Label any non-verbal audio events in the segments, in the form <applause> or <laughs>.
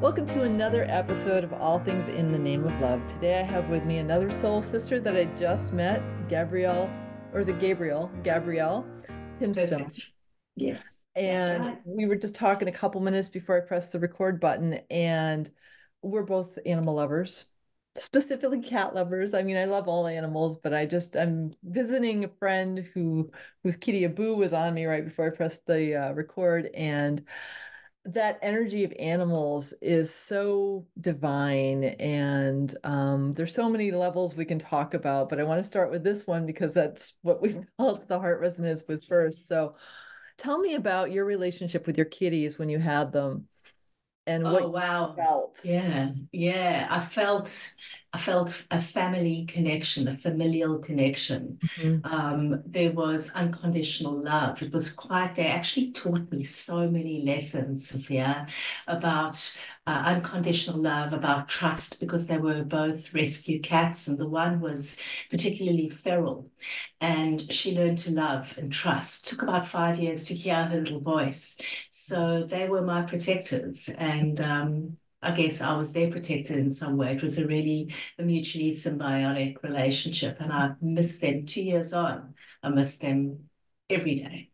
Welcome to another episode of All Things in the Name of Love. Today I have with me another soul sister that I just met, Gabrielle, or is it Gabriel? Gabrielle Pimstone. Yes. And right. we were just talking a couple minutes before I pressed the record button, and we're both animal lovers, specifically cat lovers. I mean, I love all animals, but I just I'm visiting a friend who whose kitty Abu was on me right before I pressed the uh, record, and that energy of animals is so divine and um, there's so many levels we can talk about but i want to start with this one because that's what we <laughs> felt the heart resonance with first. So tell me about your relationship with your kitties when you had them and oh, what wow. felt. Yeah yeah. I felt I felt a family connection, a familial connection. Mm-hmm. Um, there was unconditional love. It was quite, they actually taught me so many lessons, Sophia, about uh, unconditional love, about trust, because they were both rescue cats, and the one was particularly feral. And she learned to love and trust. Took about five years to hear her little voice. So they were my protectors. And um, I guess I was there protected in some way. It was a really a mutually symbiotic relationship, and I miss them two years on. I miss them every day.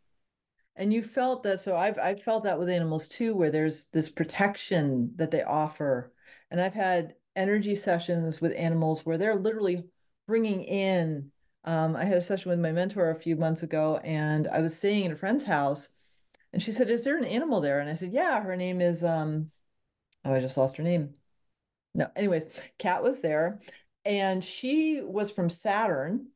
And you felt that, so I've I've felt that with animals too, where there's this protection that they offer, and I've had energy sessions with animals where they're literally bringing in. Um, I had a session with my mentor a few months ago, and I was staying at a friend's house, and she said, "Is there an animal there?" And I said, "Yeah, her name is." Um, oh, I just lost her name. No, anyways, Kat was there and she was from Saturn.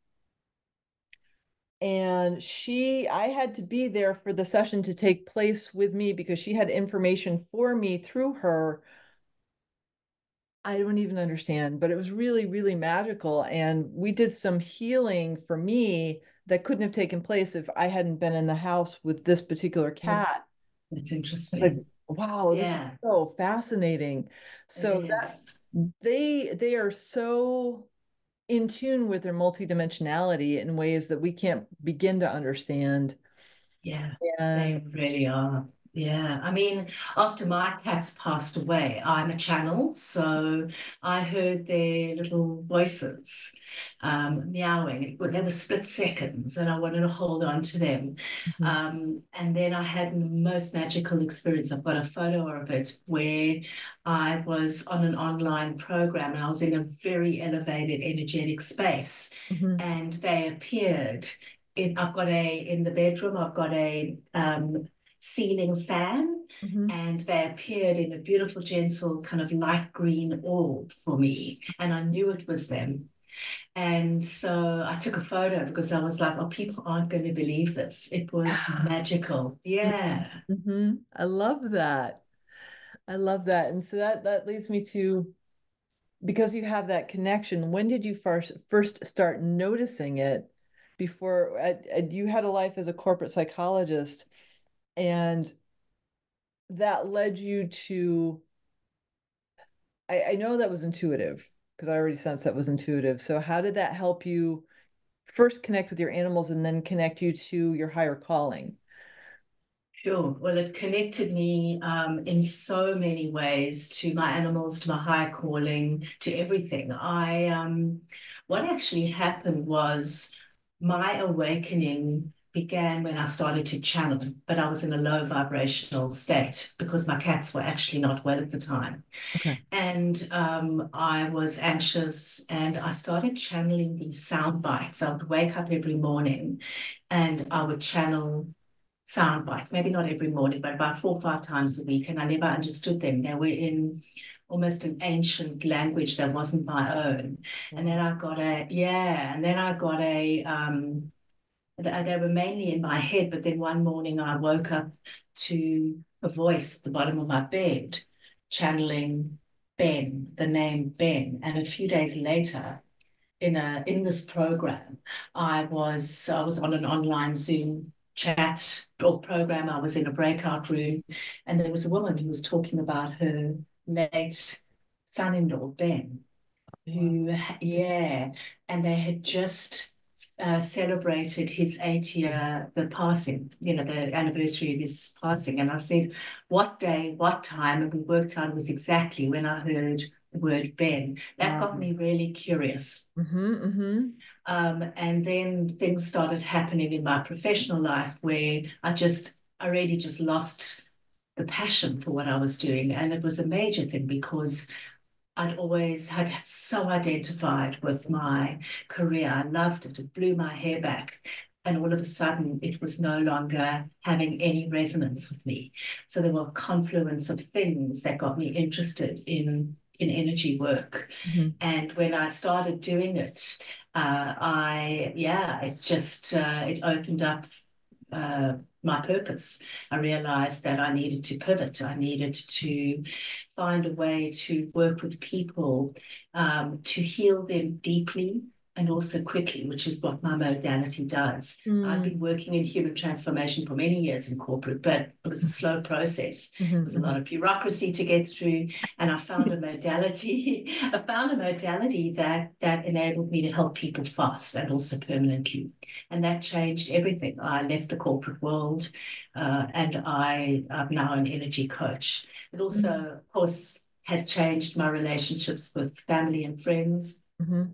And she, I had to be there for the session to take place with me because she had information for me through her. I don't even understand, but it was really, really magical. And we did some healing for me that couldn't have taken place if I hadn't been in the house with this particular oh, cat. That's interesting wow yeah. is so fascinating. So that they they are so in tune with their multidimensionality in ways that we can't begin to understand. Yeah and, they really are yeah, I mean, after my cats passed away, I'm a channel, so I heard their little voices um, meowing. They were split seconds, and I wanted to hold on to them. Mm-hmm. Um, and then I had the most magical experience. I've got a photo of it where I was on an online program, and I was in a very elevated energetic space, mm-hmm. and they appeared. In, I've got a in the bedroom. I've got a um, ceiling fan. Mm-hmm. And they appeared in a beautiful, gentle, kind of light green orb for me. And I knew it was them. And so I took a photo because I was like, oh, people aren't going to believe this. It was <gasps> magical. Yeah. Mm-hmm. I love that. I love that. And so that that leads me to because you have that connection, when did you first first start noticing it before uh, uh, you had a life as a corporate psychologist? And that led you to I, I know that was intuitive because I already sensed that was intuitive. So how did that help you first connect with your animals and then connect you to your higher calling? Sure. Well, it connected me um, in so many ways to my animals, to my higher calling, to everything. I um, what actually happened was my awakening began when I started to channel, but I was in a low vibrational state because my cats were actually not well at the time. Okay. And um, I was anxious and I started channeling these sound bites. I would wake up every morning and I would channel sound bites, maybe not every morning, but about four or five times a week. And I never understood them. They were in almost an ancient language that wasn't my own. And then I got a, yeah, and then I got a, um, they were mainly in my head, but then one morning I woke up to a voice at the bottom of my bed channeling Ben, the name Ben. And a few days later, in a in this program, I was I was on an online Zoom chat or program. I was in a breakout room, and there was a woman who was talking about her late son-in-law Ben, who yeah, and they had just uh, celebrated his eight year, the passing, you know, the anniversary of his passing. And I said, what day, what time? And we worked out was exactly when I heard the word Ben. That wow. got me really curious. Mm-hmm, mm-hmm. Um, and then things started happening in my professional life where I just, I really just lost the passion for what I was doing. And it was a major thing because I'd always had so identified with my career. I loved it. It blew my hair back. And all of a sudden, it was no longer having any resonance with me. So there were a confluence of things that got me interested in, in energy work. Mm-hmm. And when I started doing it, uh, I, yeah, it's just, uh, it opened up uh, my purpose. I realized that I needed to pivot. I needed to find a way to work with people um, to heal them deeply and also quickly, which is what my modality does. Mm. I've been working in human transformation for many years in corporate, but it was a slow process. Mm-hmm. There was a lot of bureaucracy to get through, and I found a <laughs> modality. <laughs> I found a modality that that enabled me to help people fast and also permanently, and that changed everything. I left the corporate world, uh, and I am now an energy coach. It also, of course, has changed my relationships with family and friends. Mm-hmm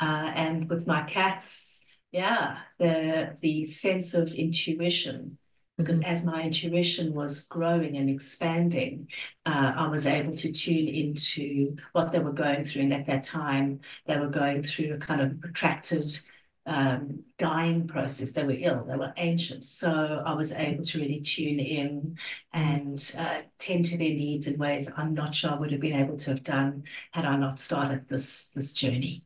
uh, and with my cats, yeah, the the sense of intuition. Because mm-hmm. as my intuition was growing and expanding, uh, I was able to tune into what they were going through. And at that time, they were going through a kind of protracted um, dying process. They were ill, they were anxious. So I was able to really tune in and uh, tend to their needs in ways I'm not sure I would have been able to have done had I not started this this journey.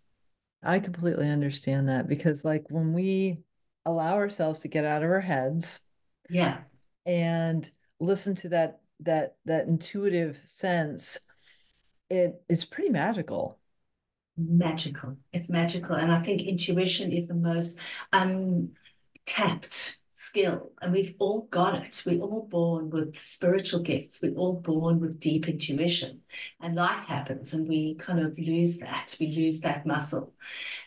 I completely understand that because like when we allow ourselves to get out of our heads yeah and listen to that that that intuitive sense it is pretty magical magical. It's magical and i think intuition is the most untapped skill and we've all got it. We're all born with spiritual gifts. We're all born with deep intuition and life happens and we kind of lose that. We lose that muscle.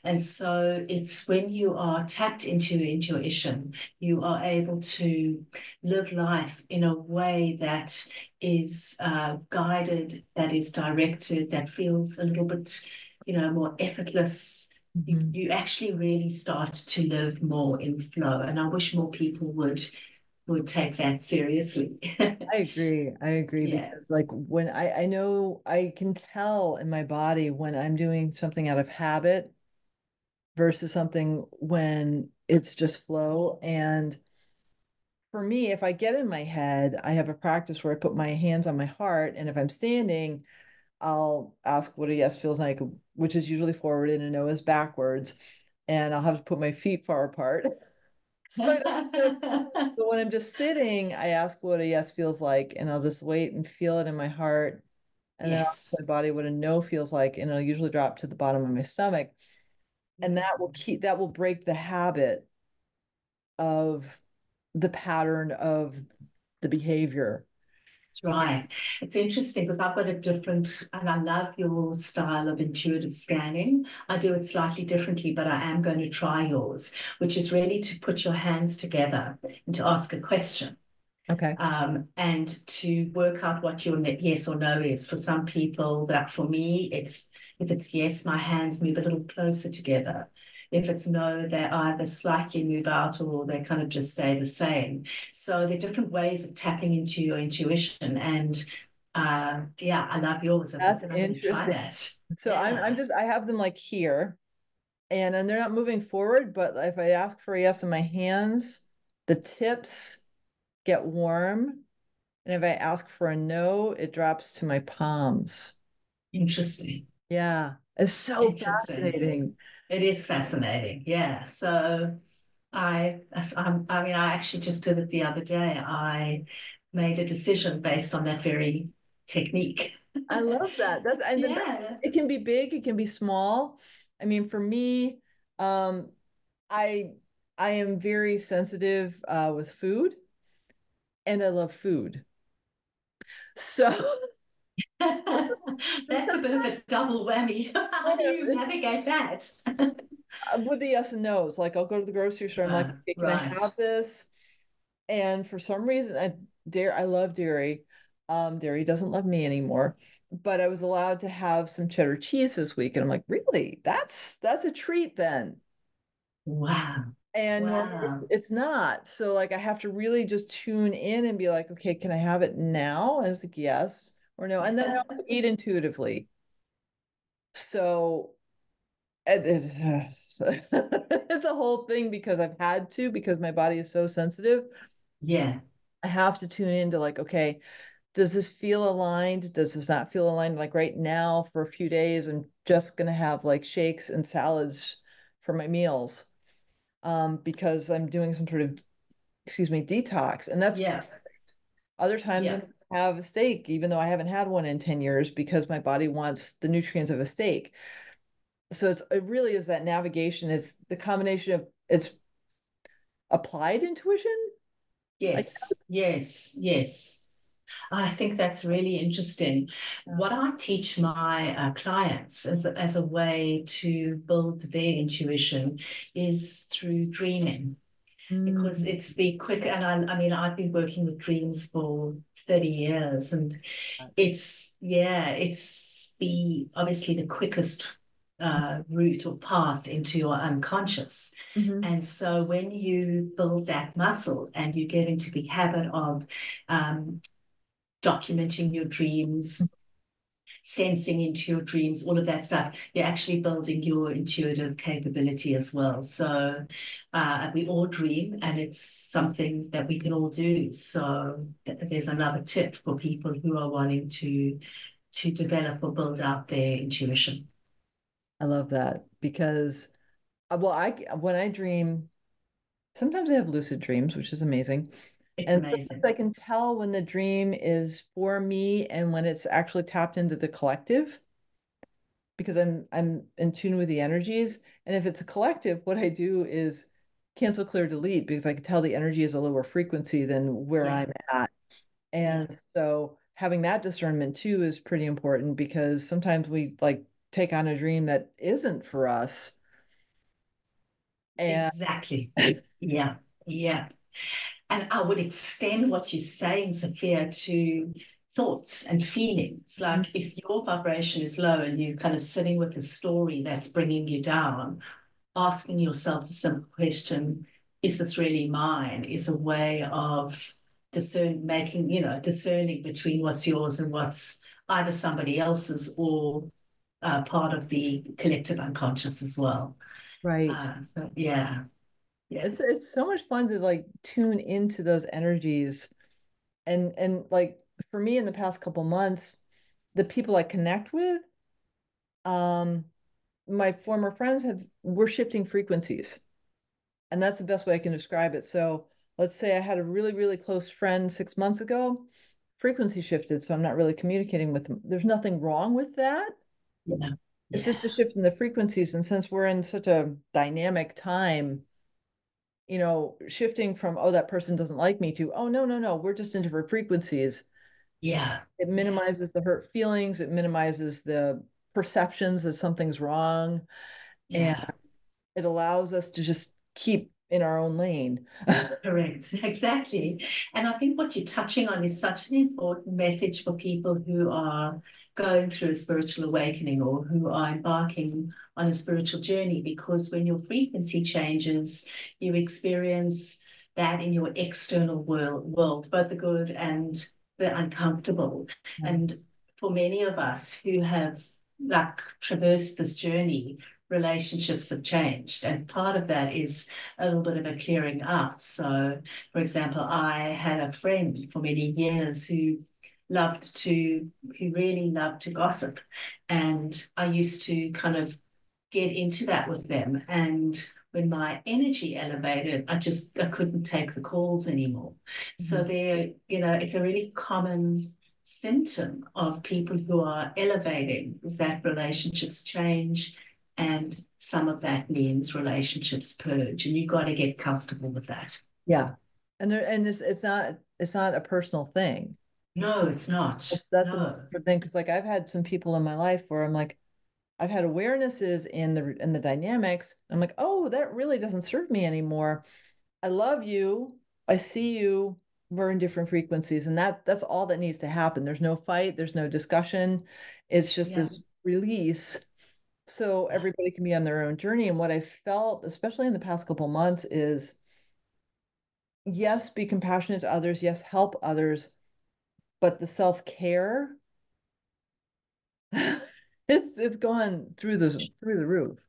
And so it's when you are tapped into intuition you are able to live life in a way that is uh, guided that is directed that feels a little bit you know more effortless you, mm-hmm. you actually really start to live more in flow. And I wish more people would would take that seriously. <laughs> I agree. I agree yeah. because like when I I know I can tell in my body when I'm doing something out of habit versus something when it's just flow and for me if I get in my head I have a practice where I put my hands on my heart and if I'm standing I'll ask what a yes feels like, which is usually forward and a no is backwards. And I'll have to put my feet far apart. <laughs> so, so <laughs> when I'm just sitting, I ask what a yes feels like, and I'll just wait and feel it in my heart. And yes. then my body what a no feels like, and it'll usually drop to the bottom of my stomach. And that will keep that will break the habit of the pattern of the behavior that's right. It's interesting because I've got a different, and I love your style of intuitive scanning. I do it slightly differently, but I am going to try yours, which is really to put your hands together and to ask a question. Okay. Um, and to work out what your yes or no is. For some people, that for me, it's if it's yes, my hands move a little closer together. If it's no, they're either slightly move out or they kind of just stay the same. So there are different ways of tapping into your intuition. And uh, yeah, I love yours. That's interesting. That. So yeah. I'm, I'm just, I have them like here and then they're not moving forward, but if I ask for a yes in my hands, the tips get warm. And if I ask for a no, it drops to my palms. Interesting. Yeah. It's so fascinating. It is fascinating. Yeah. So I, I mean, I actually just did it the other day. I made a decision based on that very technique. I love that. That's <laughs> and yeah. that's, it can be big, it can be small. I mean, for me, um, I I am very sensitive uh, with food, and I love food. So <laughs> That's a bit of a double whammy. <laughs> How do you navigate that? Uh, with the yes and no's, like I'll go to the grocery store. I'm like, Uh, okay, can I have this? And for some reason, I dairy, I love dairy. Um, dairy doesn't love me anymore. But I was allowed to have some cheddar cheese this week, and I'm like, really? That's that's a treat then. Wow. And normally it's, it's not. So like I have to really just tune in and be like, okay, can I have it now? And it's like yes or no. And then I also eat intuitively. So <laughs> it's, a whole thing because I've had to because my body is so sensitive. Yeah. I have to tune into like, okay, does this feel aligned? Does this not feel aligned? Like right now, for a few days, I'm just gonna have like shakes and salads for my meals, um, because I'm doing some sort of, excuse me, detox, and that's Yeah. other times Yeah. I have a steak, even though I haven't had one in 10 years because my body wants the nutrients of a steak. So it's it really is that navigation is the combination of it's applied intuition. Yes. Yes. Yes. I think that's really interesting. Yeah. What I teach my uh, clients as a, as a way to build their intuition is through dreaming. Because Mm, it's the quick and I, I mean I've been working with dreams for 30 years and it's yeah it's the obviously the quickest uh, route or path into your unconscious. Mhm. and so when you build that muscle and you get into the habit of um, documenting your dreams sensing into your dreams, all of that stuff, you're actually building your intuitive capability as well. So uh, we all dream, and it's something that we can all do. So th- there's another tip for people who are wanting to to develop or build out their intuition. I love that because uh, well, I when I dream, sometimes I have lucid dreams, which is amazing. It's And amazing. I can tell when the dream is for me and when it's actually tapped into the collective because I'm I'm in tune with the energies. And if it's a collective, what I do is cancel, clear, delete because I can tell the energy is a lower frequency than where Yeah, I'm at. yeah, And so having that discernment too is pretty important because sometimes we like take on a dream that isn't for us. And exactly. Yeah, yeah. And I would extend what you're saying, Sophia, to thoughts and feelings. Like if your vibration is low and you're kind of sitting with a story that's bringing you down, asking yourself the simple question, is this really mine? Is a way of discern making, you know, discerning between what's yours and what's either somebody else's or uh, part of the collective unconscious as well. right. Uh, so yeah, yeah, It's it's so much fun to like tune into those energies and and like for me in the past couple months, the people I connect with, um, my former friends have we're shifting frequencies. And that's the best way I can describe it. So let's say I had a really, really close friend six months ago, frequency shifted, so I'm not really communicating with them. There's nothing wrong with that. yeah, It's yeah. just a shift in the frequencies. And since we're in such a dynamic time, you know, shifting from, oh, that person doesn't like me to, oh, no, no, no, we're just in different frequencies. Yeah, It minimizes the hurt feelings, it minimizes the perceptions that something's wrong, and yeah, it allows us to just keep in our own lane. <laughs> correct. <laughs> Exactly. And I think what you're touching on is such an important message for people who are going through a spiritual awakening or who are embarking on a spiritual journey, because when your frequency changes, you experience that in your external world, world, both the good and the uncomfortable. Yeah. And for many of us who have like traversed this journey, relationships have changed. And part of that is a little bit of a clearing up. So, for example, I had a friend for many years who loved to, who really loved to gossip. And I used to kind of get into that with them. And when my energy elevated, I just I couldn't take the calls anymore. So Mhm. there, you know, it's a really common symptom of people who are elevating is that relationships change and some of that means relationships purge and you got to get comfortable with that. Yeah. And there, and it's it's not it's not a personal thing. No, it's not. That's, that's the No. thing because like I've had some people in my life where I'm like, I've had awarenesses in the in the dynamics. I'm like, oh, that really doesn't serve me anymore. I love you. I see you. We're in different frequencies, and that that's all that needs to happen. There's no fight. There's no discussion. It's just yeah. this release, so everybody can be on their own journey. And what I felt, especially in the past couple months, is yes, be compassionate to others. Yes, help others, but the self care. it's <laughs> it's gone through the through the roof.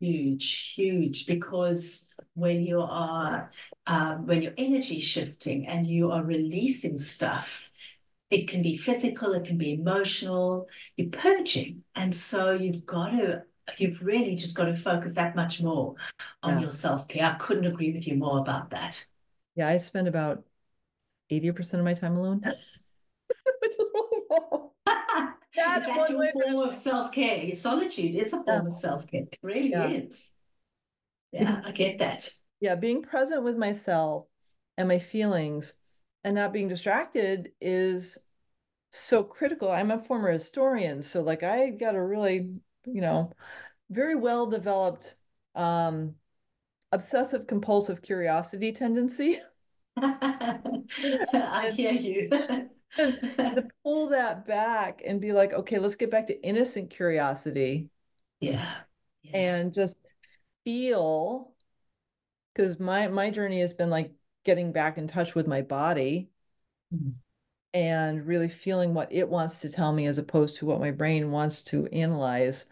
Huge huge because when you are um, when your energy shifting and you are releasing stuff it can be physical it can be emotional you're purging. And so you've got to you've really just got to focus that much more on yeah. your self-care. I couldn't agree with you more about that. Yeah i spend about 80% of my time alone that is that your form of self-care. Solitude. Is a form yeah. of self-care. It really yeah. is. Yeah i get that. Yeah being present with myself and my feelings and not being distracted is so critical. I'm a former historian so like i got a really you know very well developed um obsessive compulsive curiosity tendency. <laughs> I hear you <laughs> to <laughs> pull that back and be like, okay, let's get back to innocent curiosity. Yeah. yeah. And just feel because my my journey has been like getting back in touch with my body mm-hmm. and really feeling what it wants to tell me as opposed to what my brain wants to analyze.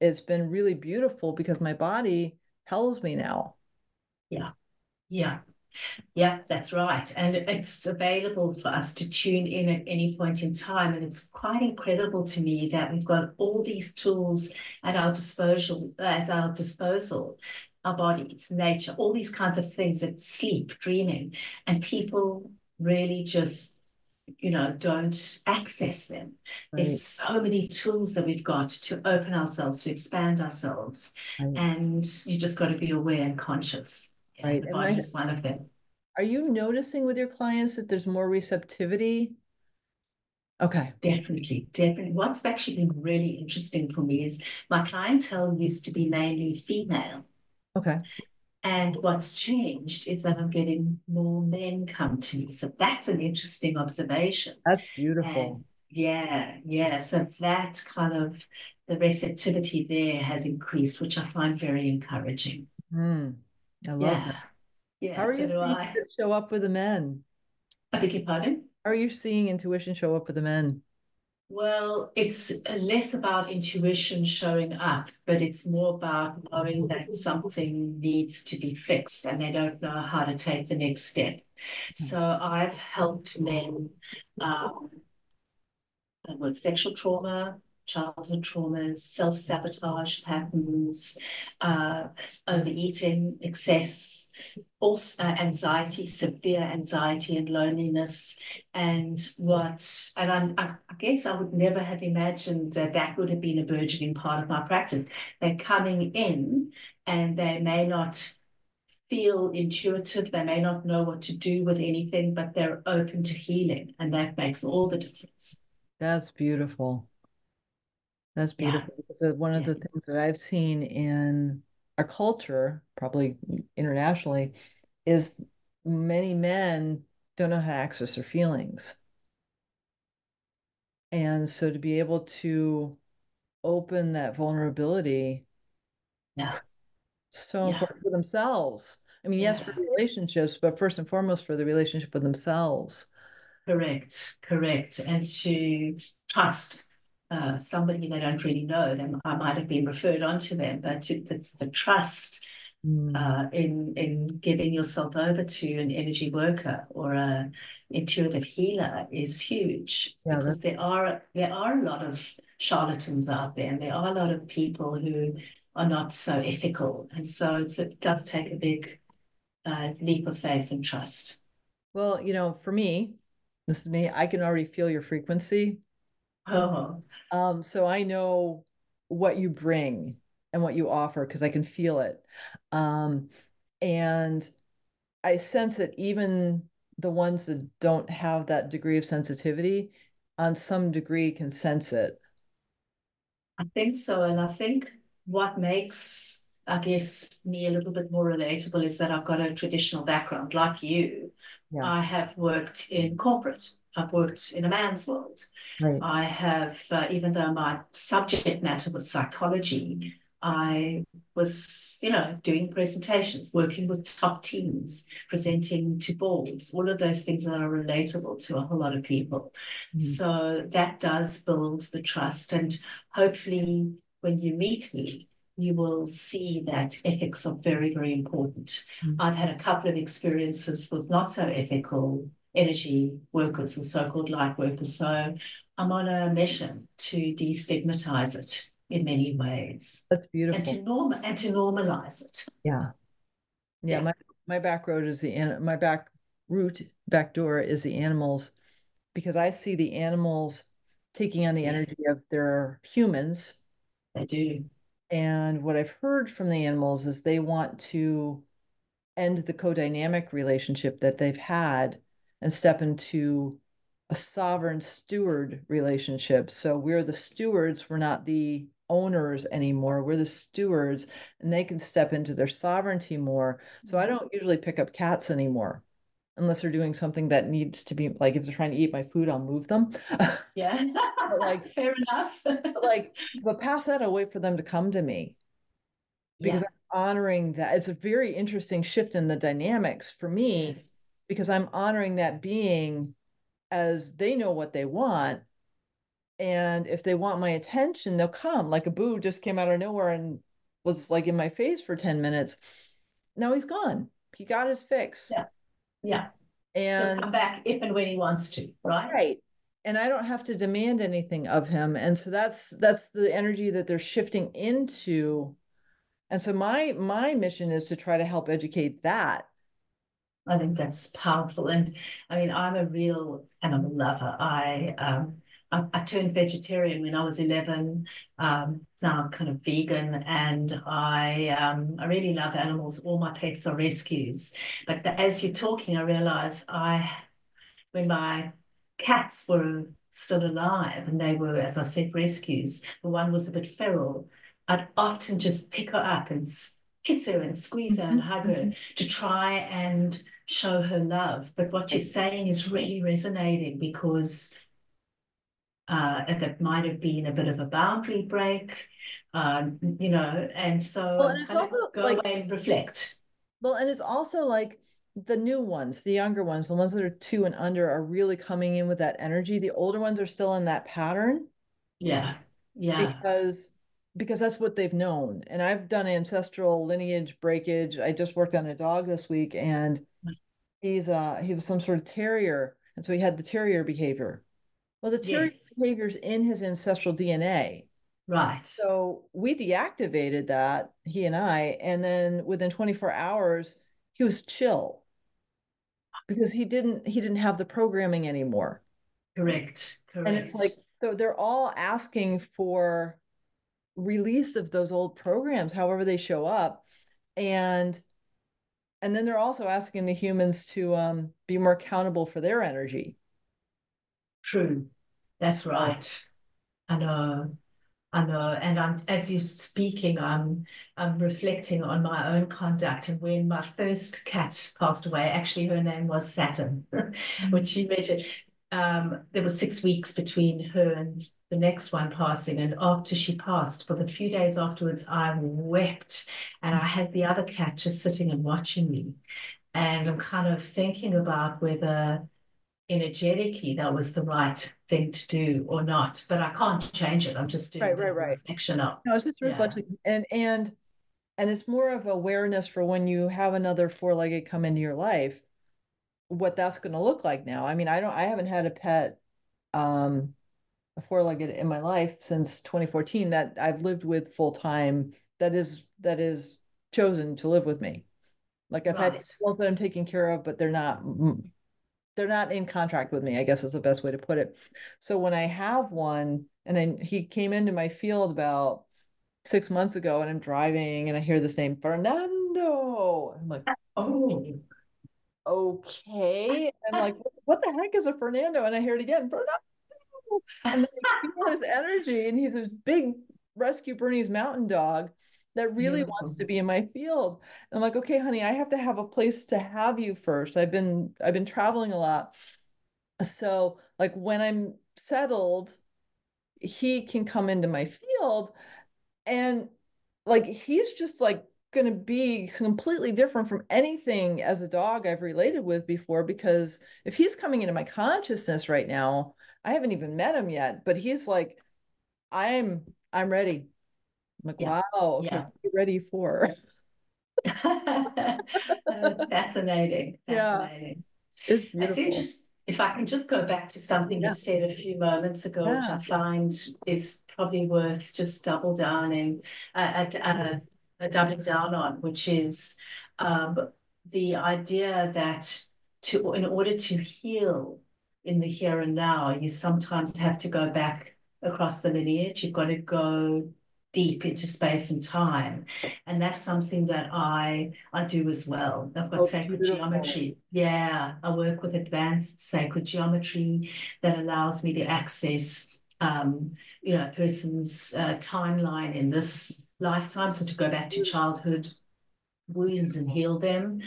It's been really beautiful because my body tells me now. Yeah. Yeah. Yeah, that's right. And it's available for us to tune in at any point in time. And it's quite incredible to me that we've got all these tools at our disposal as our disposal, our bodies, nature, all these kinds of things that sleep, dreaming, and people really just you know don't access them right. there's so many tools that we've got to open ourselves to expand ourselves right. and you just got to be aware and conscious Right. The body is of them. Are you noticing with your clients that there's more receptivity? Okay. Definitely, definitely. What's actually been really interesting for me is my clientele used to be mainly female. Okay. And what's changed is that I'm getting more men come to me. So that's an interesting observation. That's beautiful. And yeah, yeah. So that kind of the receptivity there has increased, which I find very encouraging. Mm. I love yeah. that. Yeah. How are so you seeing show up with the men? I beg your pardon? How are you seeing intuition show up with the men? Well, it's less about intuition showing up, but it's more about knowing that something needs to be fixed and they don't know how to take the next step. Hmm. So I've helped men um, with sexual trauma, childhood traumas, self sabotage patterns, uh, overeating, excess, also uh, anxiety, severe anxiety and loneliness, and what, and I, I guess I would never have imagined that that would have been a burgeoning part of my practice. They're coming in and they may not feel intuitive, they may not know what to do with anything, but they're open to healing, and that makes all the difference. That's beautiful. That's beautiful. Yeah. Because one of yeah. the things that I've seen in our culture, probably internationally, is many men don't know how to access their feelings. And so to be able to open that vulnerability, yeah, so yeah. important for themselves. I mean, yes, for relationships, but first and foremost for the relationship with themselves. Correct, correct. And to trust uh, somebody they don't really know. They, I might have been referred on to them, but it's the trust mm. uh, in in giving yourself over to an energy worker or a intuitive healer is huge yeah, because there are there are a lot of charlatans out there, and there are a lot of people who are not so ethical, and so it does take a big uh, leap of faith and trust. Well, you know, for me, this is me. I can already feel your frequency Oh. Um, so I know what you bring and what you offer because I can feel it. Um, and I sense that even the ones that don't have that degree of sensitivity, on some degree, can sense it. I think so. And I think what makes, I guess, me a little bit more relatable is that I've got a traditional background like you. Yeah. I have worked in corporate. I've worked in a man's world. Right. I have, uh, even though my subject matter was psychology, I was, you know, doing presentations, working with top teams, presenting to boards, all of those things that are relatable to a whole lot of people. Mm. So that does build the trust. And hopefully, when you meet me, you will see that ethics are very, very important. Mm. I've had a couple of experiences with not so ethical energy workers and so called light workers. So I'm on a mission to destigmatize it in many ways. That's beautiful. And to norm and to normalize it. Yeah. Yeah. yeah. My my back road is the my back route back door is the animals because I see the animals taking on the yes. energy of their humans. They do. And what I've heard from the animals is they want to end the co-dynamic relationship that they've had and step into a sovereign steward relationship. So we're the stewards, we're not the owners anymore. We're the stewards and they can step into their sovereignty more. So I don't usually pick up cats anymore unless they're doing something that needs to be like if they're trying to eat my food, I'll move them. <laughs> Yeah. like <laughs> fair enough. like, but pass that away for them to come to me. Because yeah. I'm honoring that. It's a very interesting shift in the dynamics for me yes. Because I'm honoring that being as they know what they want. And if they want my attention they'll come. Like Abu just came out of nowhere and was like in my face for 10 minutes. Now he's gone. He got his fix. Yeah. Yeah. And He'll come back if and when he wants to right? Right. And i don't have to demand anything of him. And so that's that's the energy that they're shifting into. And so my my mission is to try to help educate that i think that's powerful and i mean i'm a real animal lover i um I, I turned vegetarian when I was 11. Um, now I'm kind of vegan and I um, I really love animals. All my pets are rescues. But the, as you're talking, I realize I, when my cats were still alive and they were, as I said, rescues, the one was a bit feral, I'd often just pick her up and kiss her and squeeze her and mm-hmm. hug her mm-hmm. to try and show her love. But what you're saying is really resonating because uh, that might have been a bit of a boundary break, um, you know, and so well, and also go like, away and reflect. Well, and it's also like the new ones, the younger ones, the ones that are two and under are really coming in with that energy. The older ones are still in that pattern. Yeah. Yeah. Because because that's what they've known. And I've done ancestral lineage breakage. I just worked on a dog this week and he's uh he was some sort of terrier. And so he had the terrier behavior. Well, the terrier yes. behavior's in his ancestral DNA. Right. So we deactivated that, he and I, and then within 24 hours, he was chill because he didn't he didn't have the programming anymore. Correct. Correct. And it's like so they're all asking for release of those old programs, however they show up. And and then they're also asking the humans to um, be more accountable for their energy. True. That's right. I know. I know. And I'm as you're speaking, I'm I'm reflecting on my own conduct. And when my first cat passed away, actually her name was Saturn, <laughs> mm-hmm. which she mentioned. Um, there were six weeks between her and the next one passing. And after she passed, for the few days afterwards, I wept. And I had the other cat just sitting and watching me. And I'm kind of thinking about whether energetically that was the right thing to do or not but i can't change it i'm just doing right right right reflection up no it's just reflection yeah. and and and it's more of awareness for when you have another four-legged come into your life what that's going to look like now i mean i don't i haven't had a pet um a four-legged in my life since 2014 that i've lived with full time that is that is chosen to live with me like i've right. had ones that i'm taking care of but they're not they're not in contract with me, I guess is the best way to put it. So when I have one, and then he came into my field about six months ago, and I'm driving and I hear this name Fernando. I'm like, oh, okay. I'm like, what the heck is a Fernando? And I hear it again, Fernando. And feel his <laughs> energy, and he's this big rescue Bernese mountain dog that really Beautiful. wants to be in my field. And I'm like, okay, honey, I have to have a place to have you first. I've been I've been traveling a lot. So like when I'm settled, he can come into my field and like he's just like going to be completely different from anything as a dog I've related with before because if he's coming into my consciousness right now, I haven't even met him yet, but he's like I'm I'm ready. I'm like, yeah. wow, yeah. ready for? <laughs> <laughs> fascinating. Fascinating. Yeah. It's beautiful. It's interesting. If I can just go back to something yeah. you said a few moments ago, which I find is probably worth just double downing, uh, uh, uh, uh, doubling down on, which is um, the idea that to in order to heal in the here and now, you sometimes have to go back across the lineage. You've got to go deep into space and time. And that's something that I I do as well. I've got oh, sacred beautiful. geometry. Yeah, I work with advanced sacred geometry that allows me to access um, you know, a person's uh, timeline in this lifetime. So to go back to childhood wounds and heal them.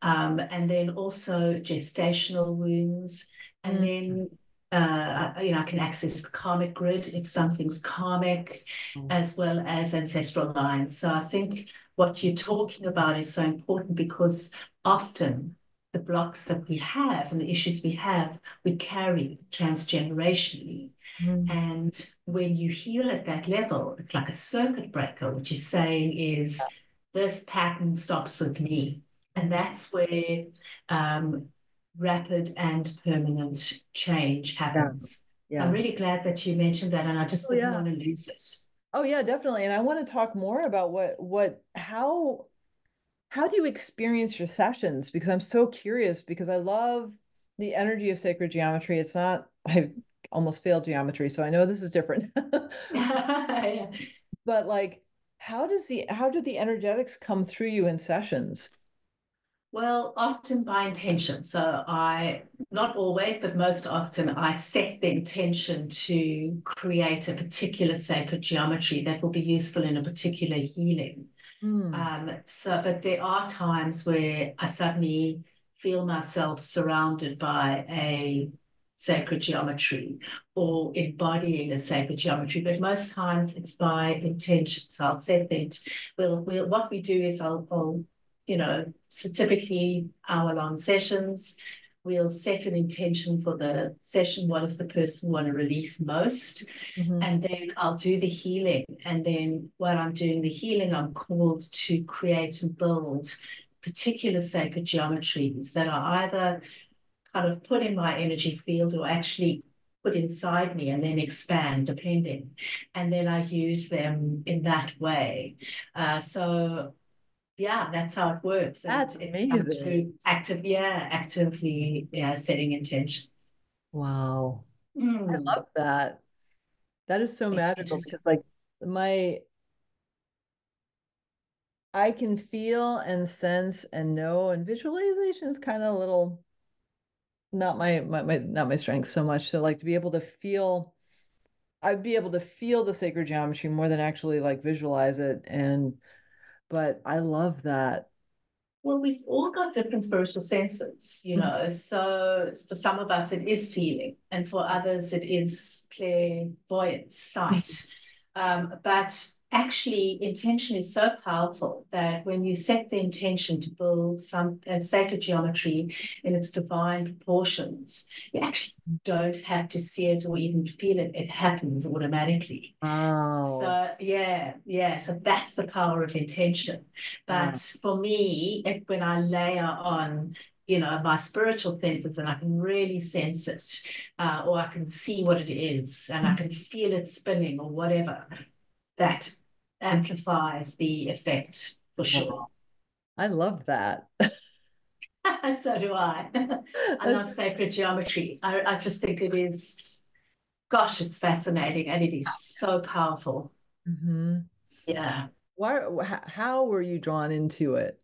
Um, and then also gestational wounds. And mm. then uh, you know, I can access the karmic grid if something's karmic, mm. as well as ancestral lines. So I think what you're talking about is so important because often the blocks that we have and the issues we have, we carry transgenerationally. Mm. And when you heal at that level, it's like a circuit breaker, which is saying is this pattern stops with me. And that's where um, rapid and permanent change happens. Yeah. yeah. I'm really glad that you mentioned that, and I just oh, didn't yeah. want to lose it. Oh yeah, definitely. And I want to talk more about what what how how do you experience your sessions? Because I'm so curious because I love the energy of sacred geometry. It's not <laughs> I almost failed geometry, so I know this is different. <laughs> <laughs> yeah. But like how does the how do the energetics come through you in sessions? Well, often by intention. So I, not always, but most often, I set the intention to create a particular sacred geometry that will be useful in a particular healing. Mm. Um, so, but there are times where I suddenly feel myself surrounded by a sacred geometry or embodying a sacred geometry, but most times it's by intention. So I'll set that. Well, we'll what we do is I'll, I'll you know, so typically hour long sessions. We'll set an intention for the session. What does the person want to release most? Mm-hmm. And then I'll do the healing. And then while I'm doing the healing, I'm called to create and build particular sacred geometries that are either kind of put in my energy field or actually put inside me and then expand depending. And then I use them in that way. Uh, so yeah, that's how it works. That's and amazing. active, yeah, actively, yeah, setting intention. Wow, mm. I love that. That is so magical because, like, my I can feel and sense and know, and visualization is kind of a little not my, my my not my strength so much. So, like, to be able to feel. I'd be able to feel the sacred geometry more than actually like visualize it and but I love that. Well, we've all got different spiritual senses, you mm-hmm. know. So for some of us, it is feeling, and for others, it is clairvoyance, sight. <laughs> Um, but actually intention is so powerful that when you set the intention to build some uh, sacred geometry in its divine proportions you actually don't have to see it or even feel it. It happens automatically. Oh. so yeah yeah. So that's the power of intention. But yeah. for me it, when i layer on you know, my spiritual senses and I can really sense it, uh, or I can see what it is and I can feel it spinning or whatever that amplifies the effect for sure. I love that. <laughs> <laughs> so do I. <laughs> I love sacred geometry. I, I just think it is, gosh, it's fascinating and it is so powerful. Mm-hmm. Yeah. Why? How were you drawn into it?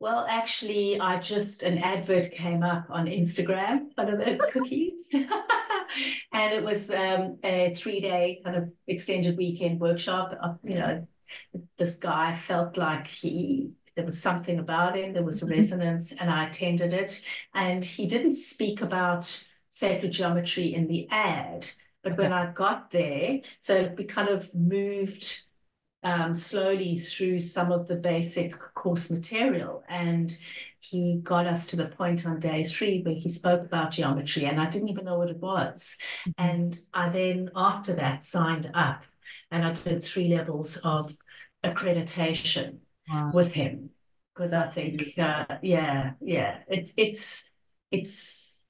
Well, actually, I just an advert came up on Instagram, one of those cookies, <laughs> and it was um, a three-day kind of extended weekend workshop. Uh, you know, this guy felt like he there was something about him, there was a mm-hmm. resonance, and I attended it. And he didn't speak about sacred geometry in the ad, but when I got there, so we kind of moved um, slowly through some of the basic course material. And he got us to the point on day three where he spoke about geometry, and I didn't even know what it was. Mm-hmm. And I then, after that, signed up and I did three levels of accreditation wow. with him because I think, uh, yeah, yeah, it's it's it's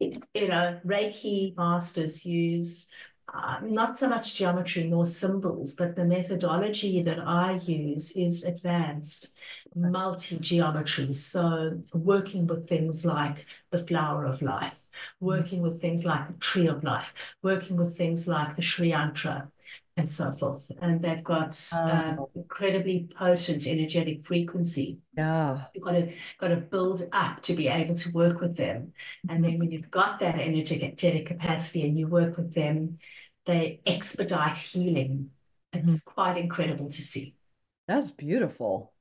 you know Reiki masters use uh, not so much geometry nor symbols, but the methodology that I use is advanced multi geometry. So, working with things like the flower of life, working with things like the tree of life, working with things like the Sri Yantra, and so forth. And they've got uh, incredibly potent energetic frequency. Yeah. You've got to got to build up to be able to work with them. And then when you've got that energetic capacity and you work with them, they expedite healing. It's mm-hmm. quite incredible to see. That's beautiful.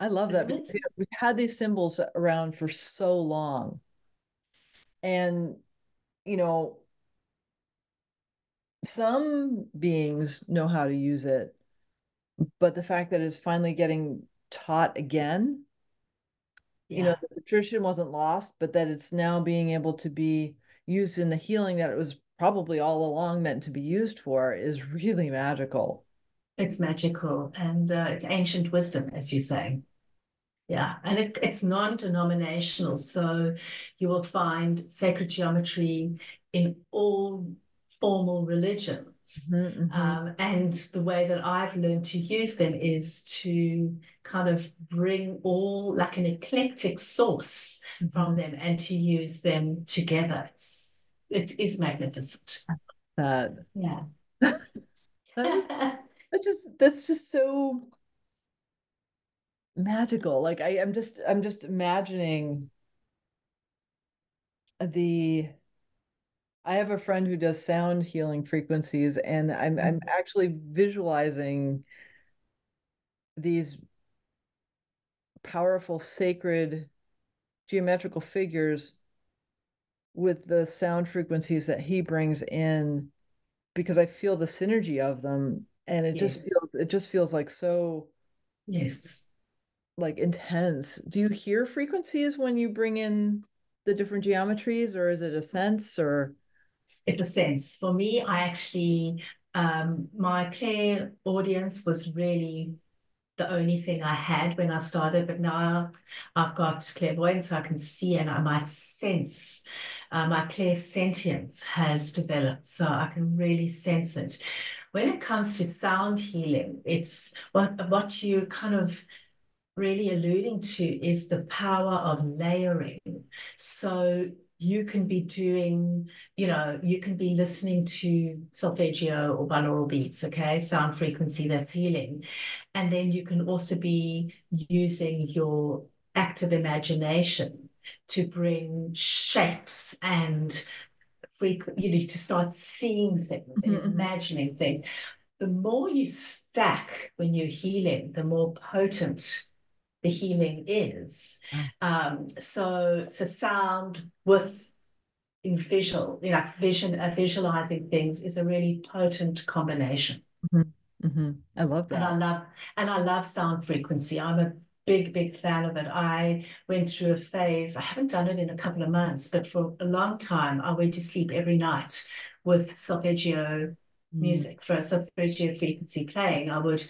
I love that because we've had these symbols around for so long. And, you know, some beings know how to use it, but the fact that it's finally getting taught again, yeah. you know, the tradition wasn't lost, but that it's now being able to be used in the healing that it was probably all along meant to be used for is really magical. It's magical and uh, it's ancient wisdom, as you say. Yeah, and it, it's non denominational. So you will find sacred geometry in all formal religions. Mm-hmm, mm-hmm. Um, and the way that I've learned to use them is to kind of bring all like an eclectic source mm-hmm. from them and to use them together. It's, it is magnificent. That yeah. <laughs> that, that just that's just so magical. Like I, I'm just I'm just imagining the I have a friend who does sound healing frequencies, and I'm I'm mm-hmm. actually visualizing these powerful sacred geometrical figures with the sound frequencies that he brings in because I feel the synergy of them and it yes. just feels it just feels like so yes like intense. Do you hear frequencies when you bring in the different geometries or is it a sense or it's a sense. For me, I actually, um, my clear audience was really the only thing I had when I started, but now I've got clairvoyance, I can see, and I my sense, uh, my clairsentience has developed, so I can really sense it. When it comes to sound healing, it's what what you kind of really alluding to is the power of layering. So you can be doing, you know, you can be listening to solfeggio or binaural beats, okay, sound frequency that's healing. And then you can also be using your active imagination to bring shapes and frequent, you know, to start seeing things mm-hmm. and imagining things. The more you stack when you're healing, the more potent the healing is. Mm. Um, so, so sound with in visual, you know, vision, uh, visualizing things is a really potent combination. Mm-hmm. Mm-hmm. I love that. And I love, and I love sound frequency. I'm a big, big fan of it. I went through a phase, I haven't done it in a couple of months, but for a long time, I went to sleep every night with solfeggio mm. music for a solfeggio frequency playing. I would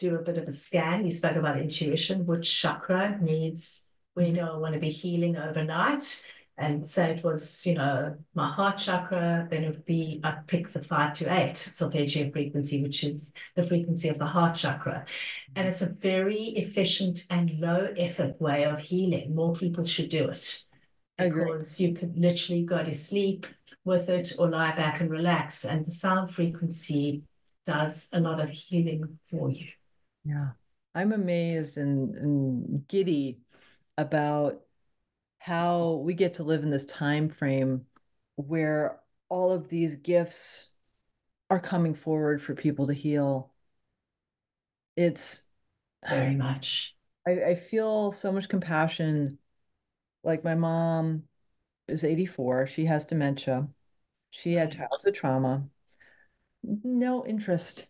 do a bit of a scan. You spoke about intuition, which chakra needs, we do I want to be healing overnight? And say it was, you know, my heart chakra, then it would be, I'd pick the five to eight solfeggio frequency, which is the frequency of the heart chakra. And it's a very efficient and low effort way of healing. More people should do it because you could literally go to sleep with it or lie back and relax. And the sound frequency does a lot of healing for you. Yeah. I'm amazed and, and giddy about how we get to live in this time frame where all of these gifts are coming forward for people to heal. It's very much. I, I feel so much compassion. Like my mom is 84, she has dementia, she had childhood trauma, no interest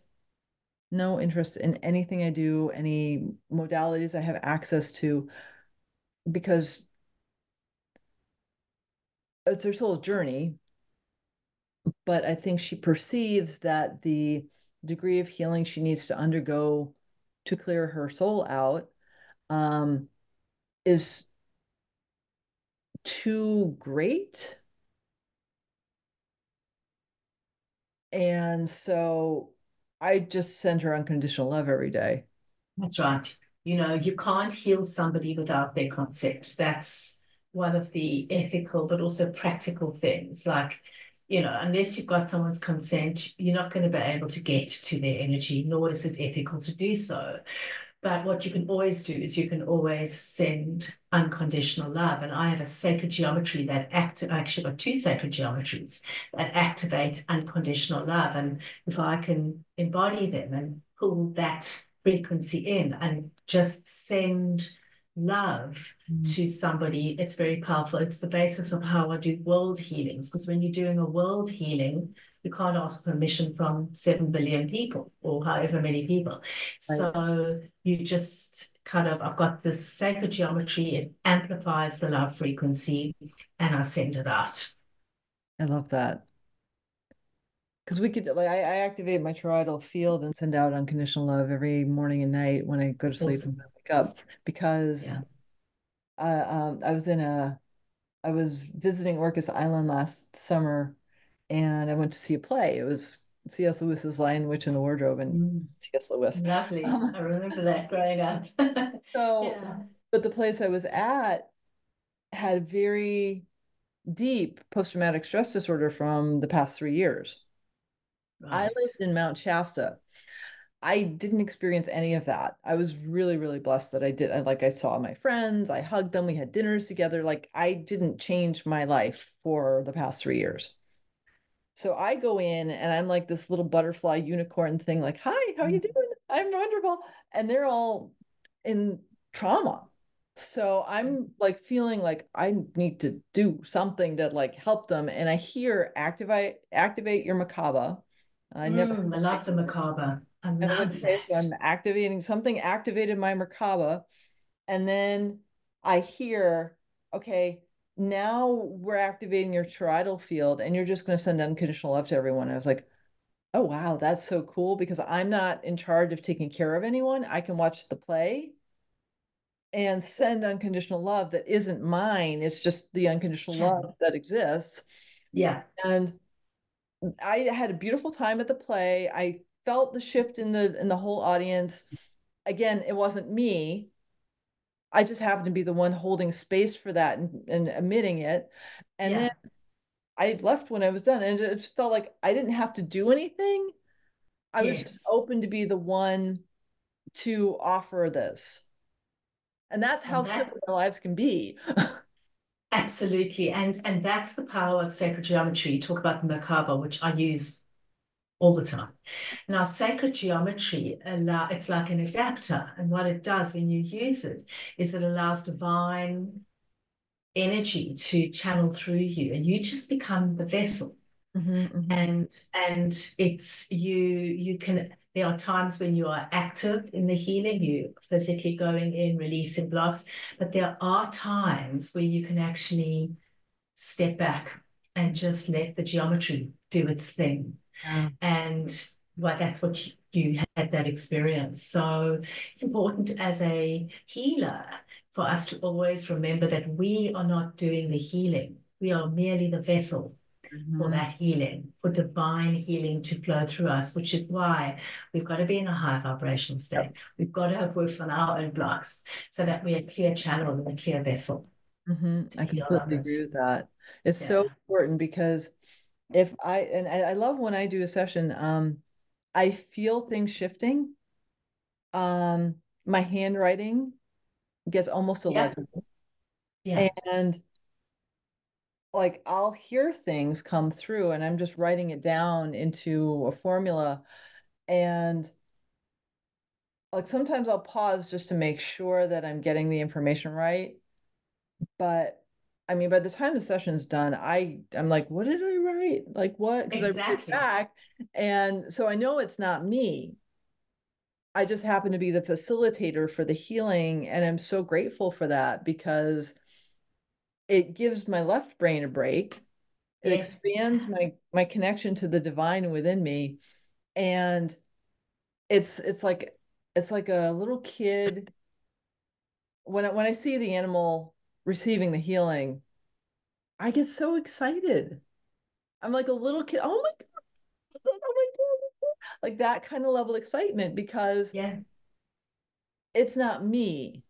no interest in anything I do, any modalities I have access to, because it's her soul journey. But I think she perceives that the degree of healing she needs to undergo to clear her soul out um, is too great. And so I just send her unconditional love every day. That's right. You know, you can't heal somebody without their consent. That's one of the ethical, but also practical things. Like, you know, unless you've got someone's consent, you're not going to be able to get to their energy, nor is it ethical to do so. But what you can always do is you can always send unconditional love. And I have a sacred geometry that act I actually got two sacred geometries that activate unconditional love. And if I can embody them and pull that frequency in and just send love mm. to somebody, it's very powerful. It's the basis of how I do world healings. Because when you're doing a world healing, you can't ask permission from 7 billion people or however many people. Right. So you just kind of, I've got this sacred geometry, it amplifies the love frequency, and I send it out. I love that. Because we could, like, I, I, activate my toroidal field and send out unconditional love every morning and night when I go to sleep awesome. and wake up. Because yeah. uh, um, I was in a, I was visiting Orcas Island last summer and I went to see a play. It was C.S. Lewis's Lion, Witch, in the Wardrobe, and mm. C.S. Lewis. Lovely. Um, I remember that growing up. <laughs> so, yeah. but the place I was at had very deep post-traumatic stress disorder from the past three years. Right. I lived in Mount Shasta. I didn't experience any of that. I was really, really blessed that I did. I, like I saw my friends, I hugged them, we had dinners together. Like I didn't change my life for the past three years. So I go in and I'm like this little butterfly unicorn thing, like, hi, how are you mm. doing? I'm wonderful. And they're all in trauma. So I'm like feeling like I need to do something to like help them. And I hear activate activate your Merkaba. I never mm, I love the Merkaba. I love that. So I'm activating something activated my Merkaba. And then I hear, okay, now we're activating your toroidal field and you're just going to send unconditional love to everyone. I was like, oh, wow, that's so cool because I'm not in charge of taking care of anyone. I can watch the play and send unconditional love that isn't mine. It's just the unconditional love that exists. Yeah. And I had a beautiful time at the play. I felt the shift in the in the whole audience. Again, it wasn't me. I just happened to be the one holding space for that and, and emitting it. And yeah. then I left when I was done. And it just felt like I didn't have to do anything. I yes. was open to be the one to offer this. And that's how and that, simple our lives can be. <laughs> absolutely. And and that's the power of sacred geometry. You talk about the Merkaba, which I use all the time. Now, sacred geometry, allow, it's like an adapter. And what it does when you use it is it allows divine energy to channel through you and you just become the vessel. Mm-hmm, mm-hmm. And and it's you you can there are times when you are active in the healing, you physically going in, releasing blocks, but there are times where you can actually step back and just let the geometry do its thing yeah. And well, that's what you, you had that experience. So it's important as a healer for us to always remember that we are not doing the healing. We are merely the vessel mm-hmm. for that healing, for divine healing to flow through us, which is why we've got to be in a high vibration state. We've got to have worked on our own blocks so that we're a clear channel and a clear vessel. Mm-hmm. I completely agree with that. It's yeah. so important because if I and I love when I do a session, um, I feel things shifting. Um, my handwriting gets almost illegible. Yeah. And like I'll hear things come through and I'm just writing it down into a formula. And like sometimes I'll pause just to make sure that I'm getting the information right. But I mean, by the time the session's done, I I'm like, what did I Like what? Because I read Exactly. back, and so I know it's not me. I just happen to be the facilitator for the healing, and I'm so grateful for that because it gives my left brain a break. It Yes. expands my my connection to the divine within me, and it's it's like it's like a little kid when I, when I see the animal receiving the healing, I get so excited. I'm like a little kid. <laughs> Oh my god! Oh my god! Like that kind of level of excitement because Yeah. it's not me.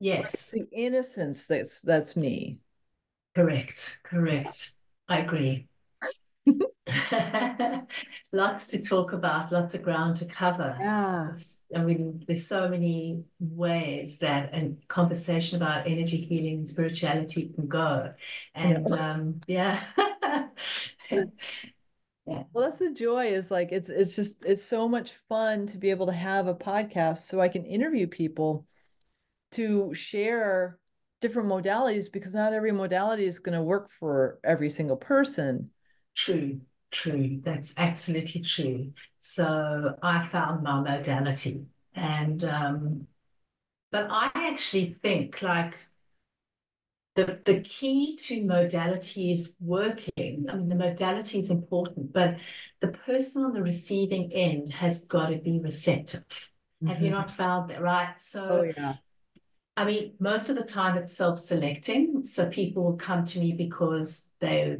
Yes. It's the innocence that's that's me. Correct. Correct. I agree. <laughs> Lots to talk about, lots of ground to cover. Yeah. I mean, there's so many ways that a conversation about energy healing and spirituality can go. And um, yeah. <laughs> Yeah. Well, that's the joy is like it's it's just it's so much fun to be able to have a podcast so I can interview people to share different modalities because not every modality is going to work for every single person. True, true. That's absolutely true. So I found my modality. And um, but I actually think like the the key to modality is working. I mean, the modality is important, but the person on the receiving end has got to be receptive. Have you Mhm. not found that, right? Oh So yeah. I mean, most of the time it's self-selecting. So people will come to me because they,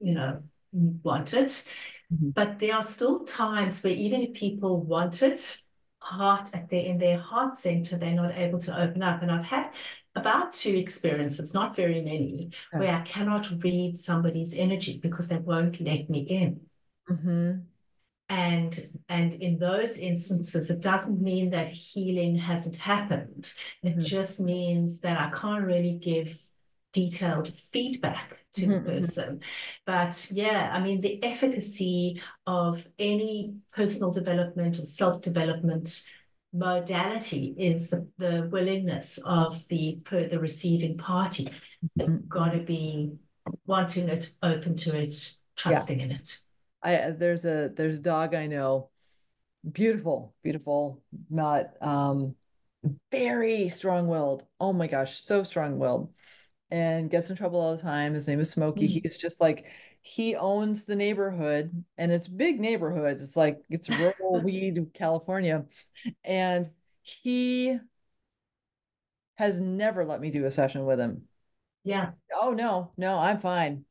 you know, want it. Mhm. But there are still times where even if people want it, heart at their in their heart center, they're not able to open up. And I've had about two experiences, not very many, Okay. where I cannot read somebody's energy because they won't let me in. Mhm. And and in those instances, it doesn't mean that healing hasn't happened. It Mhm. just means that I can't really give detailed feedback to the Mhm, mhm. person. But yeah, I mean, the efficacy of any personal development or self-development modality is the, the willingness of the per the receiving party. They've Mhm. got to be wanting it, open to it, trusting in it. I there's a there's a dog I know, beautiful, beautiful, not um very strong-willed. Oh my gosh, so strong-willed. And gets in trouble all the time. His name is Smokey. Mm. He's just like he owns the neighborhood and it's a big neighborhood. It's like it's rural <laughs> weed, California. And he has never let me do a session with him. Yeah, Oh no, no, I'm fine.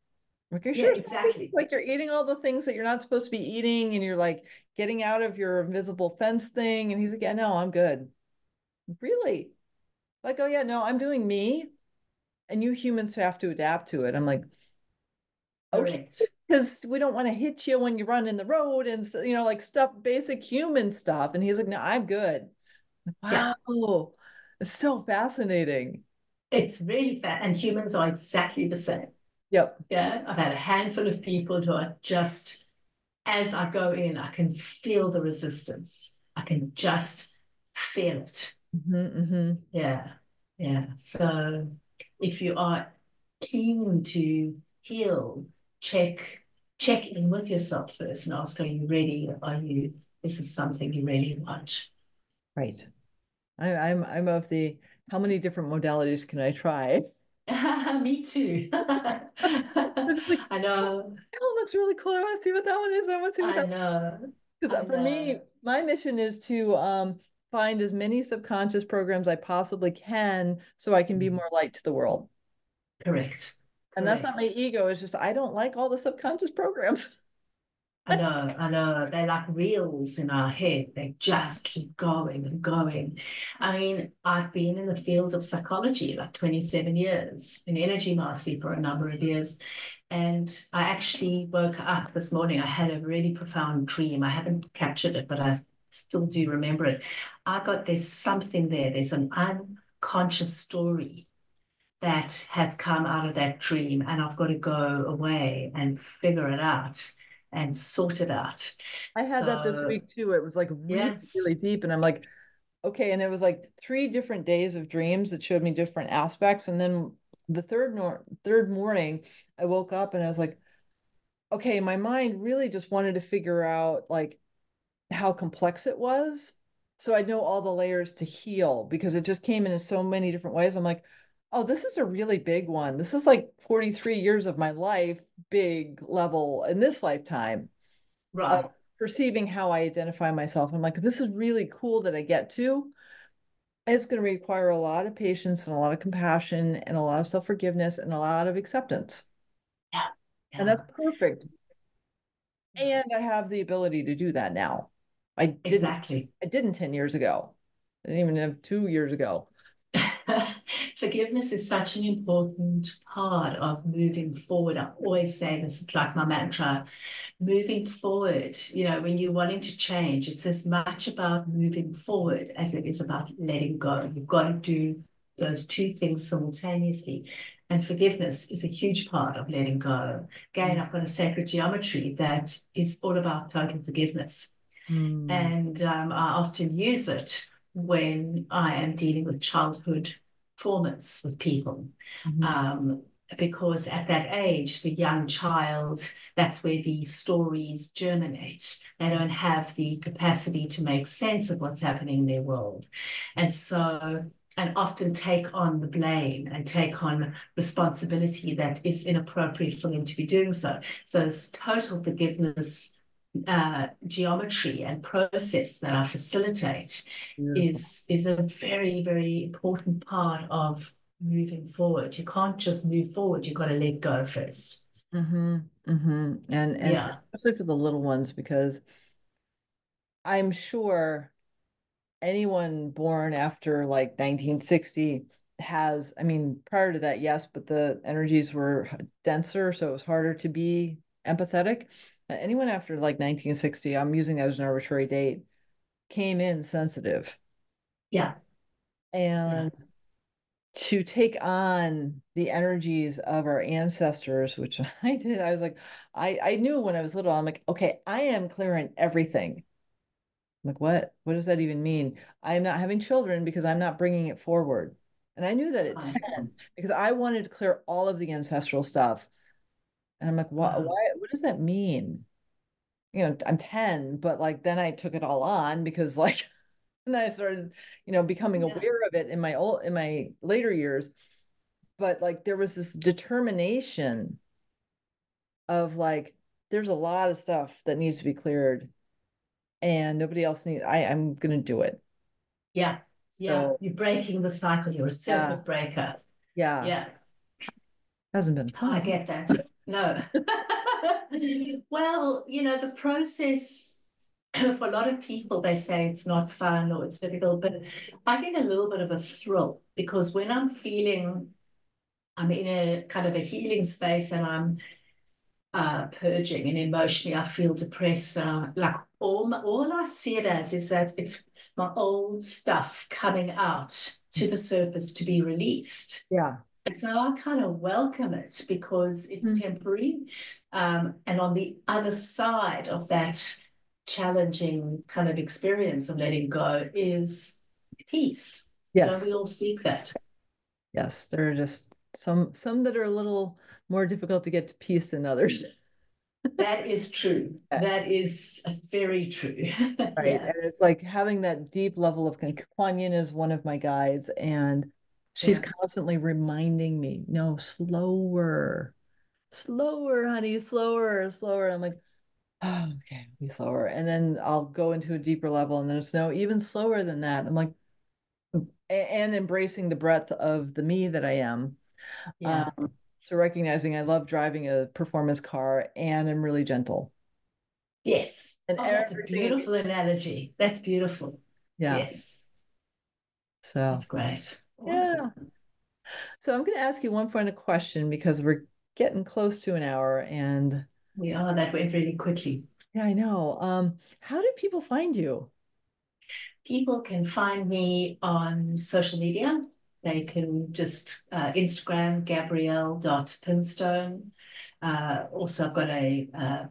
Like, you're Yeah, sure? exactly. Like you're eating all the things that you're not supposed to be eating and you're like getting out of your invisible fence thing. And he's like, yeah, no, I'm good. Really? Like, oh yeah, no, I'm doing me. And you humans have to adapt to it. I'm like, okay, because we don't want to hit you when you run in the road and you know, like stuff, basic human stuff. And he's like, no, I'm good. Yeah. Wow. It's so fascinating. It's really fat, and humans are exactly the same. Yep. Yeah, I've had a handful of people who are just, as I go in, I can feel the resistance. I can just feel it. hmm hmm Yeah, yeah. So if you are keen to heal, check check in with yourself first and ask, are you ready? Are you, this is something you really want? Right. I, I'm I'm of the how many different modalities can I try? <laughs> <laughs> Me too. I know, That one looks really cool. I want to see what that one is. I want to see what I that know. because for me, my mission is to um find as many subconscious programs I possibly can so I can be Mm. more light to the world. Correct. And that's not my ego, it's just I don't like all the subconscious programs. I know, I know. They're like reels in our head. They just keep going and going. I mean, I've been in the field of psychology like 27 years, in energy mastery for a number of years. And I actually woke up this morning. I had a really profound dream. I haven't captured it, but I still do remember it. I got there's something there. There's an unconscious story that has come out of that dream, and I've got to go away and figure it out and sort it out. I had so, that this week too. It was like really, yeah. really deep, and I'm like, okay. And it was like three different days of dreams that showed me different aspects, and then the third nor- third morning, I woke up and I was like, okay, my mind really just wanted to figure out like how complex it was. So I know all the layers to heal because it just came in in so many different ways. I'm like, oh, this is a really big one. This is like 43 years of my life, big level in this lifetime. Right. perceiving how I identify myself. I'm like, this is really cool that I get to. It's going to require a lot of patience and a lot of compassion and a lot of self forgiveness and a lot of acceptance. Yeah. yeah. And that's perfect. And I have the ability to do that now. I didn't, exactly. I didn't 10 years ago. I didn't even have two years ago. <laughs> Forgiveness is such an important part of moving forward. I always say this, it's like my mantra. Moving forward, you know, when you're wanting to change, it's as much about moving forward as it is about letting go. You've got to do those two things simultaneously. And forgiveness is a huge part of letting go. Again, I've got a sacred geometry that is all about total forgiveness. Mm. And um, I often use it when I am dealing with childhood traumas with people. Mm-hmm. Um, because at that age, the young child, that's where the stories germinate. They don't have the capacity to make sense of what's happening in their world. And so, and often take on the blame and take on responsibility that is inappropriate for them to be doing so. So, it's total forgiveness uh, geometry and process that I facilitate is is a very very important part of moving forward. You can't just move forward; you've got to let go 1st mm-hmm, mm-hmm. And and yeah. especially for the little ones, because I'm sure anyone born after like 1960 has i mean prior to that yes but the energies were denser so it was harder to be empathetic Uh, anyone after like 1960, I'm using that as an arbitrary date, came in sensitive. Yeah. And yeah. to take on the energies of our ancestors, which <laughs> I did, I was like, I, I knew when I was little, I'm like, okay, I am clearing everything. I'm like, what? What does that even mean? I am not having children because I'm not bringing it forward. And I knew that at 10 because I wanted to clear all of the ancestral stuff. And I'm like, why, why, what does that mean? You know, I'm 10, but like then I took it all on because <laughs> like and then I started, you know, becoming yeah. aware of it in my old in my later years. But like there was this determination of like, there's a lot of stuff that needs to be cleared and nobody else needs I, I'm gonna do it. Yeah. So, yeah. You're breaking the cycle. You're a circuit yeah. breaker. Yeah. Yeah. Hasn't been fun. I get that. No. <laughs> well, you know, the process <clears throat> for a lot of people, they say it's not fun or it's difficult, but I get a little bit of a thrill because when I'm feeling I'm in a kind of a healing space and I'm uh, purging and emotionally I feel depressed. Uh, like all, my, all I see it as is that it's my old stuff coming out to the surface to be released. Yeah. And so I kind of welcome it because it's mm. temporary. Um, and on the other side of that challenging kind of experience of letting go is peace. Yes. we all seek that. Yes. There are just some some that are a little more difficult to get to peace than others. <laughs> that is true. That is very true. <laughs> right. Yeah. And it's like having that deep level of Kuan Yin is one of my guides. And She's yeah. constantly reminding me, no, slower, slower, honey, slower, slower. I'm like, oh, okay, be slower. And then I'll go into a deeper level and then it's no, even slower than that. I'm like, and embracing the breadth of the me that I am. Yeah. Um, so recognizing I love driving a performance car and I'm really gentle. Yes. And oh, that's a beautiful analogy. That's beautiful. Yeah. Yes. So that's great. Yeah. So I'm going to ask you one final question because we're getting close to an hour and we are that went really quickly. Yeah, I know. Um, how do people find you? People can find me on social media. They can just uh, Instagram gabrielle.pimstone. Uh, also, I've got a uh,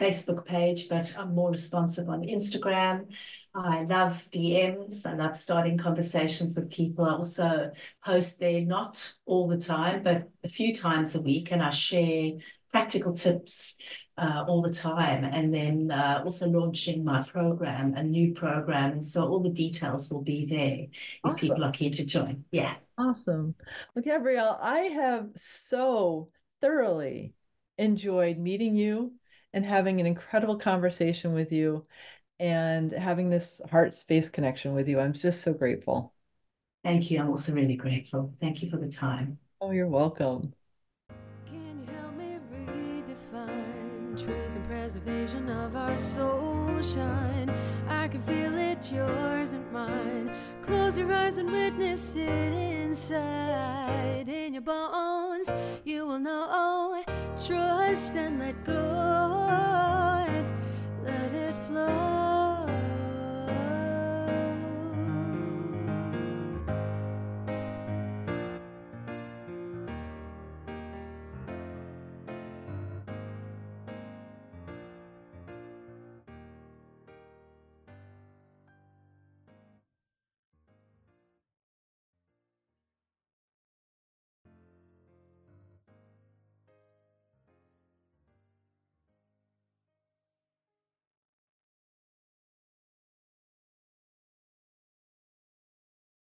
Facebook page, but I'm more responsive on Instagram. I love DMs. I love starting conversations with people. I also post there, not all the time, but a few times a week, and I share practical tips uh, all the time. And then uh, also launching my program, a new program. And so all the details will be there if awesome. people are keen to join. Yeah. Awesome. Well, Gabrielle, I have so thoroughly enjoyed meeting you and having an incredible conversation with you and having this heart space connection with you. I'm just so grateful. Thank you. I'm also really grateful. Thank you for the time. Oh, you're welcome. Can you help me redefine truth and preservation of our soul shine. I can feel it, yours and mine. Close your eyes and witness it inside. In your bones, you will know. Trust and let go. And let it flow.